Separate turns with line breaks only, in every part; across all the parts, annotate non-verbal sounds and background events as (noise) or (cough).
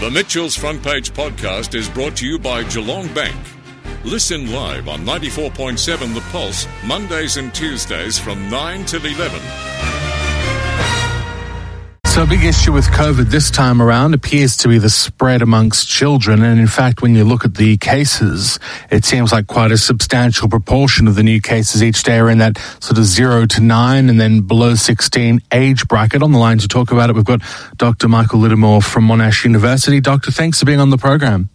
The Mitchell's Front Page podcast is brought to you by Geelong Bank. Listen live on 94.7 The Pulse, Mondays and Tuesdays from 9 till 11.
So, a big issue with COVID this time around appears to be the spread amongst children. And in fact, when you look at the cases, it seems like quite a substantial proportion of the new cases each day are in that sort of zero to nine and then below 16 age bracket. On the line to talk about it, we've got Dr. Michael Lydeamore from Monash University. Doctor, thanks for being on the program.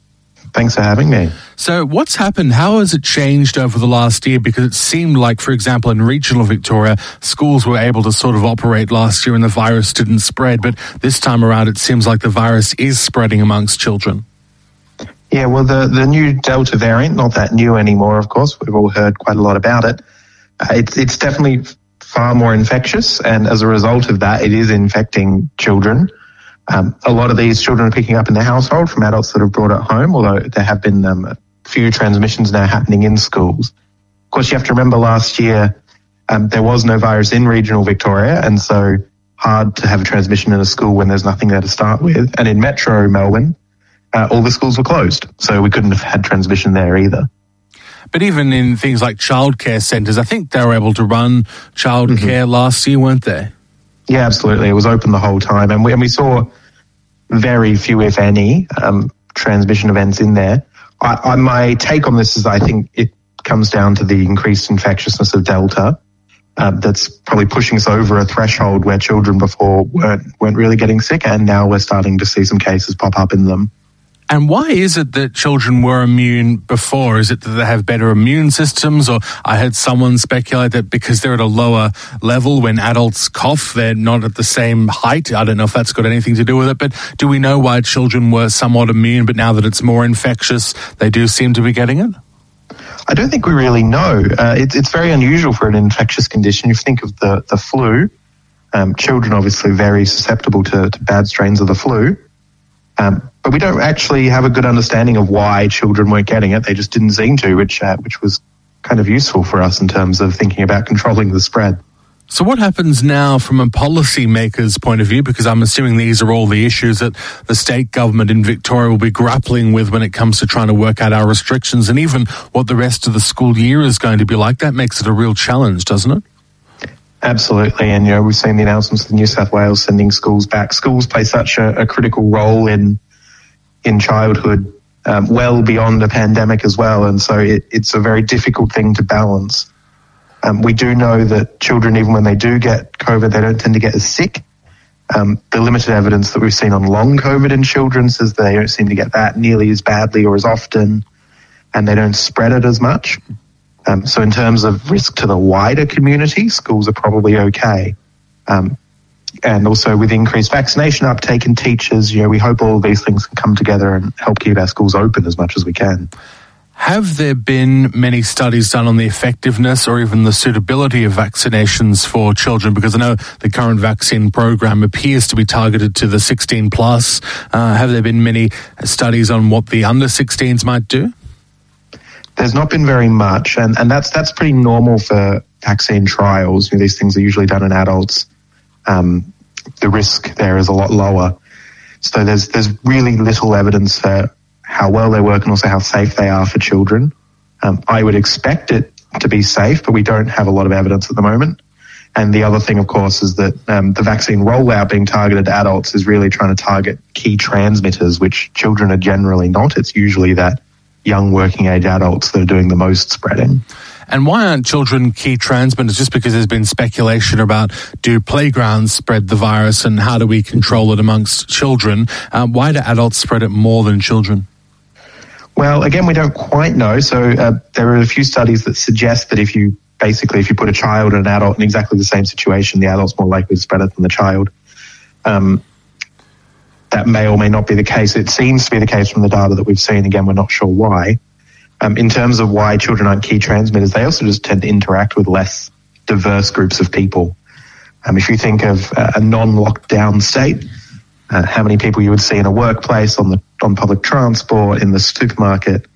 Thanks for having me.
So, what's happened? How has it changed over the last year? Because it seemed like, for example, in regional Victoria, schools were able to sort of operate last year and the virus didn't spread. But this time around, it seems like the virus is spreading amongst children.
Yeah, well, the, the new Delta variant, not that new anymore, of course, we've all heard quite a lot about it. Uh, it's, it's definitely far more infectious, and as a result of that, it is infecting children. Um, a lot of these children are picking up in the household from adults that have brought it home, although there have been um, a few transmissions now happening in schools. Of course, you have to remember last year um, there was no virus in regional Victoria, and so hard to have a transmission in a school when there's nothing there to start with. And in metro Melbourne, uh, all the schools were closed, so we couldn't have had transmission there either.
But even in things like childcare centres, I think they were able to run childcare mm-hmm. last year, weren't they?
Yeah, absolutely. It was open the whole time, and we, and we saw very few, if any, um, transmission events in there. I, I, my take on this is I think it comes down to the increased infectiousness of Delta. Um, that's probably pushing us over a threshold where children before weren't weren't really getting sick, and now we're starting to see some cases pop up in them.
And why is it that children were immune before? Is it that they have better immune systems? Or I heard someone speculate that because they're at a lower level when adults cough, they're not at the same height. I don't know if that's got anything to do with it, but do we know why children were somewhat immune, but now that it's more infectious, they do seem to be getting it?
I don't think we really know. Uh, it, it's very unusual for an infectious condition. If you think of the, the flu, um, children obviously very susceptible to, to bad strains of the flu. Um, but we don't actually have a good understanding of why children weren't getting it. They just didn't seem to, which uh, which was kind of useful for us in terms of thinking about controlling the spread.
So, what happens now from a policymaker's point of view? Because I'm assuming these are all the issues that the state government in Victoria will be grappling with when it comes to trying to work out our restrictions and even what the rest of the school year is going to be like. That makes it a real challenge, doesn't it?
Absolutely, and you know we've seen the announcements of New South Wales sending schools back. Schools play such a, a critical role in in childhood, um, well beyond a pandemic as well, and so it, it's a very difficult thing to balance. Um, we do know that children, even when they do get COVID, they don't tend to get as sick. Um, the limited evidence that we've seen on long COVID in children says they don't seem to get that nearly as badly or as often, and they don't spread it as much. Um, so in terms of risk to the wider community, schools are probably okay. Um, and also with increased vaccination uptake in teachers, you know, we hope all these things can come together and help keep our schools open as much as we can.
Have there been many studies done on the effectiveness or even the suitability of vaccinations for children? Because I know the current vaccine program appears to be targeted to the 16 plus. Uh, have there been many studies on what the under 16s might do?
There's not been very much, and, and that's that's pretty normal for vaccine trials. You know, these things are usually done in adults. Um, the risk there is a lot lower. So there's there's really little evidence for how well they work and also how safe they are for children. Um, I would expect it to be safe, but we don't have a lot of evidence at the moment. And the other thing, of course, is that um, the vaccine rollout being targeted to adults is really trying to target key transmitters, which children are generally not. It's usually that young working age adults that are doing the most spreading.
And why aren't children key transmitters? Just because there's been speculation about do playgrounds spread the virus and how do we control it amongst children? Uh, why do adults spread it more than children?
Well, again, we don't quite know. So uh, there are a few studies that suggest that if you basically if you put a child and an adult in exactly the same situation, the adult's more likely to spread it than the child. Um, that may or may not be the case. It seems to be the case from the data that we've seen. Again, we're not sure why. Um, in terms of why children aren't key transmitters, they also just tend to interact with less diverse groups of people. Um, if you think of uh, a non-lockdown state, uh, how many people you would see in a workplace, on the on public transport, in the supermarket,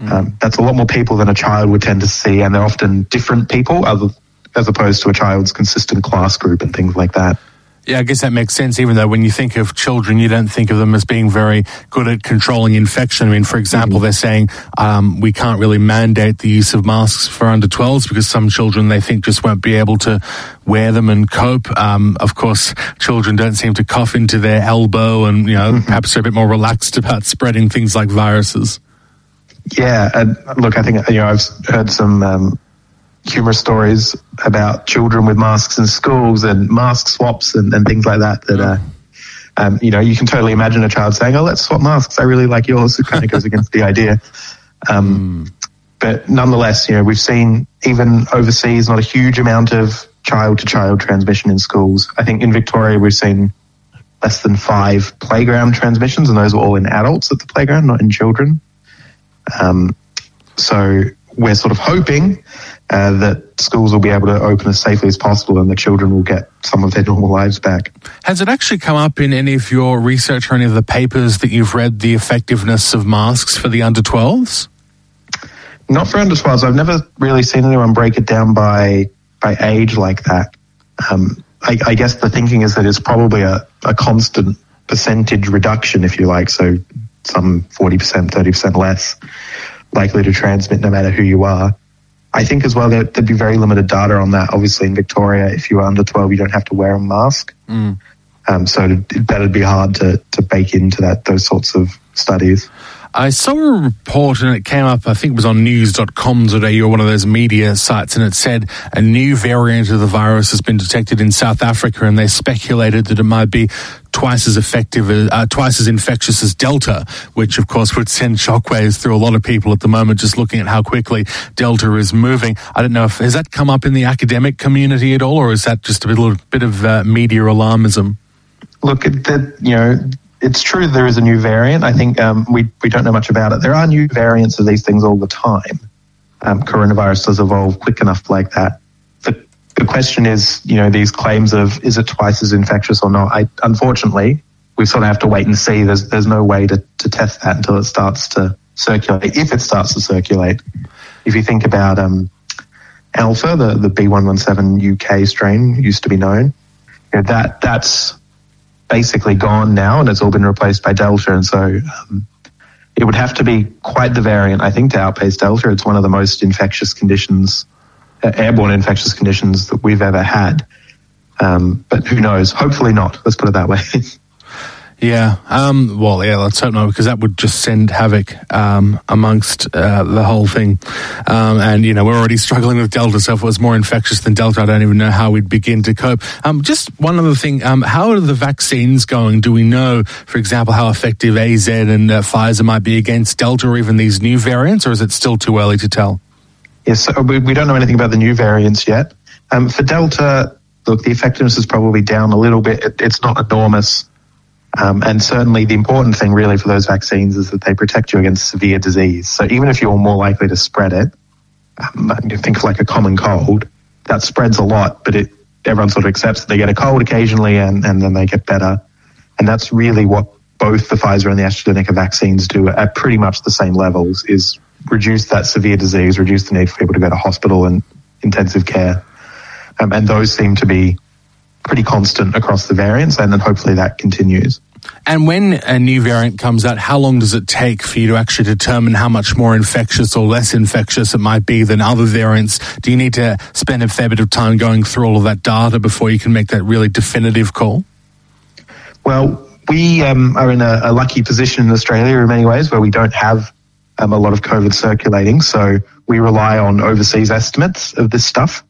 mm. um, that's a lot more people than a child would tend to see, and they're often different people, other, as opposed to a child's consistent class group and things like that.
Yeah, I guess that makes sense, even though when you think of children, you don't think of them as being very good at controlling infection. I mean, for example, mm-hmm. they're saying um, we can't really mandate the use of masks for under 12s because some children they think just won't be able to wear them and cope. Um, of course, children don't seem to cough into their elbow and, you know, mm-hmm. perhaps they're a bit more relaxed (laughs) about spreading things like viruses.
Yeah, and look, I think, you know, I've heard some um, humorous stories about children with masks in schools and mask swaps and, and things like that. That uh, um, you know, you can totally imagine a child saying, "Oh, let's swap masks. I really like yours." It kind of goes against the idea. Um. But nonetheless, you know, we've seen even overseas not a huge amount of child-to-child transmission in schools. I think in Victoria we've seen less than five playground transmissions, and those were all in adults at the playground, not in children. Um, so we're sort of hoping uh, that schools will be able to open as safely as possible and the children will get some of their normal lives back.
Has it actually come up in any of your research or any of the papers that you've read the effectiveness of masks for the under 12s?
Not for under 12s. I've never really seen anyone break it down by, by age like that. Um, I, I, guess the thinking is that it's probably a, a constant percentage reduction, if you like. So some 40%, 30% less likely to transmit no matter who you are. I think as well that there'd be very limited data on that. Obviously, in Victoria, if you're under 12, you don't have to wear a mask. Mm. Um, so that'd be hard to, to bake into that those sorts of studies.
I saw a report and it came up, I think it was on news.com today or one of those media sites, and it said a new variant of the virus has been detected in South Africa, and they speculated that it might be twice as effective, uh, twice as infectious as Delta, which of course would send shockwaves through a lot of people at the moment, just looking at how quickly Delta is moving. I don't know if, has that come up in the academic community at all, or is that just a little bit of uh, media alarmism?
Look, at the, you know, it's true there is a new variant. I think um, we, we don't know much about it. There are new variants of these things all the time. Um, coronavirus does evolve quick enough like that. The, the question is, you know, these claims of is it twice as infectious or not? I, unfortunately, we sort of have to wait and see. There's, there's no way to, to test that until it starts to circulate, if it starts to circulate. If you think about um, Alpha, the, the B117 UK strain used to be known, you know, that, that's basically gone now and it's all been replaced by Delta. And so um, it would have to be quite the variant, I think, to outpace Delta. It's one of the most infectious conditions, uh, airborne infectious conditions that we've ever had. Um, but who knows? Hopefully not. Let's put it that way. (laughs)
Yeah. Um, well, yeah, let's hope not, because that would just send havoc um, amongst uh, the whole thing. Um, and, you know, we're already struggling with Delta, so if it was more infectious than Delta, I don't even know how we'd begin to cope. Um, just one other thing um, how are the vaccines going? Do we know, for example, how effective AZ and uh, Pfizer might be against Delta or even these new variants, or is it still too early to tell?
Yes, we, don't know anything about the new variants yet. Um, for Delta, look, the effectiveness is probably down a little bit. It, it's not enormous. Um, and certainly the important thing really for those vaccines is that they protect you against severe disease. So even if you're more likely to spread it, um, think like a common cold, that spreads a lot, but it, everyone sort of accepts that they get a cold occasionally and, and then they get better. And that's really what both the Pfizer and the AstraZeneca vaccines do at pretty much the same levels is reduce that severe disease, reduce the need for people to go to hospital and intensive care. Um, and those seem to be pretty constant across the variants, and then hopefully that continues.
And when a new variant comes out, how long does it take for you to actually determine how much more infectious or less infectious it might be than other variants? Do you need to spend a fair bit of time going through all of that data before you can make that really definitive call?
Well, we um, are in a, a, lucky position in Australia in many ways where we don't have um, a lot of COVID circulating. So we rely on overseas estimates of this stuff.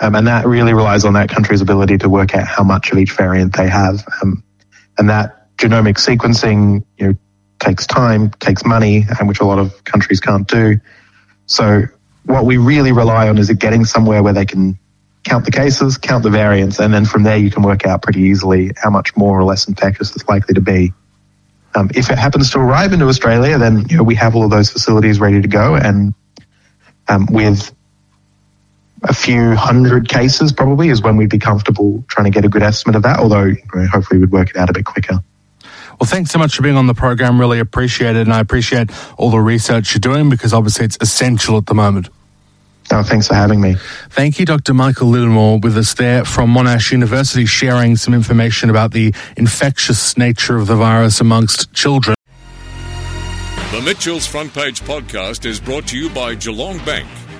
Um, and that really relies on that country's ability to work out how much of each variant they have. Um, and that genomic sequencing, you know, takes time, takes money, and which a lot of countries can't do. So what we really rely on is getting somewhere where they can count the cases, count the variants, and then from there you can work out pretty easily how much more or less infectious it's likely to be. Um, if it happens to arrive into Australia, then you know, we have all of those facilities ready to go, and um, with a few hundred cases probably is when we'd be comfortable trying to get a good estimate of that, although you know, hopefully we'd work it out a bit quicker.
Well, thanks so much for being on the program. Really appreciate it. And I appreciate all the research you're doing because obviously it's essential at the moment.
Oh, thanks for having me.
Thank you, Dr. Michael Lydeamore, with us there from Monash University, sharing some information about the infectious nature of the virus amongst children.
The Mitchell's Front Page podcast is brought to you by Geelong Bank.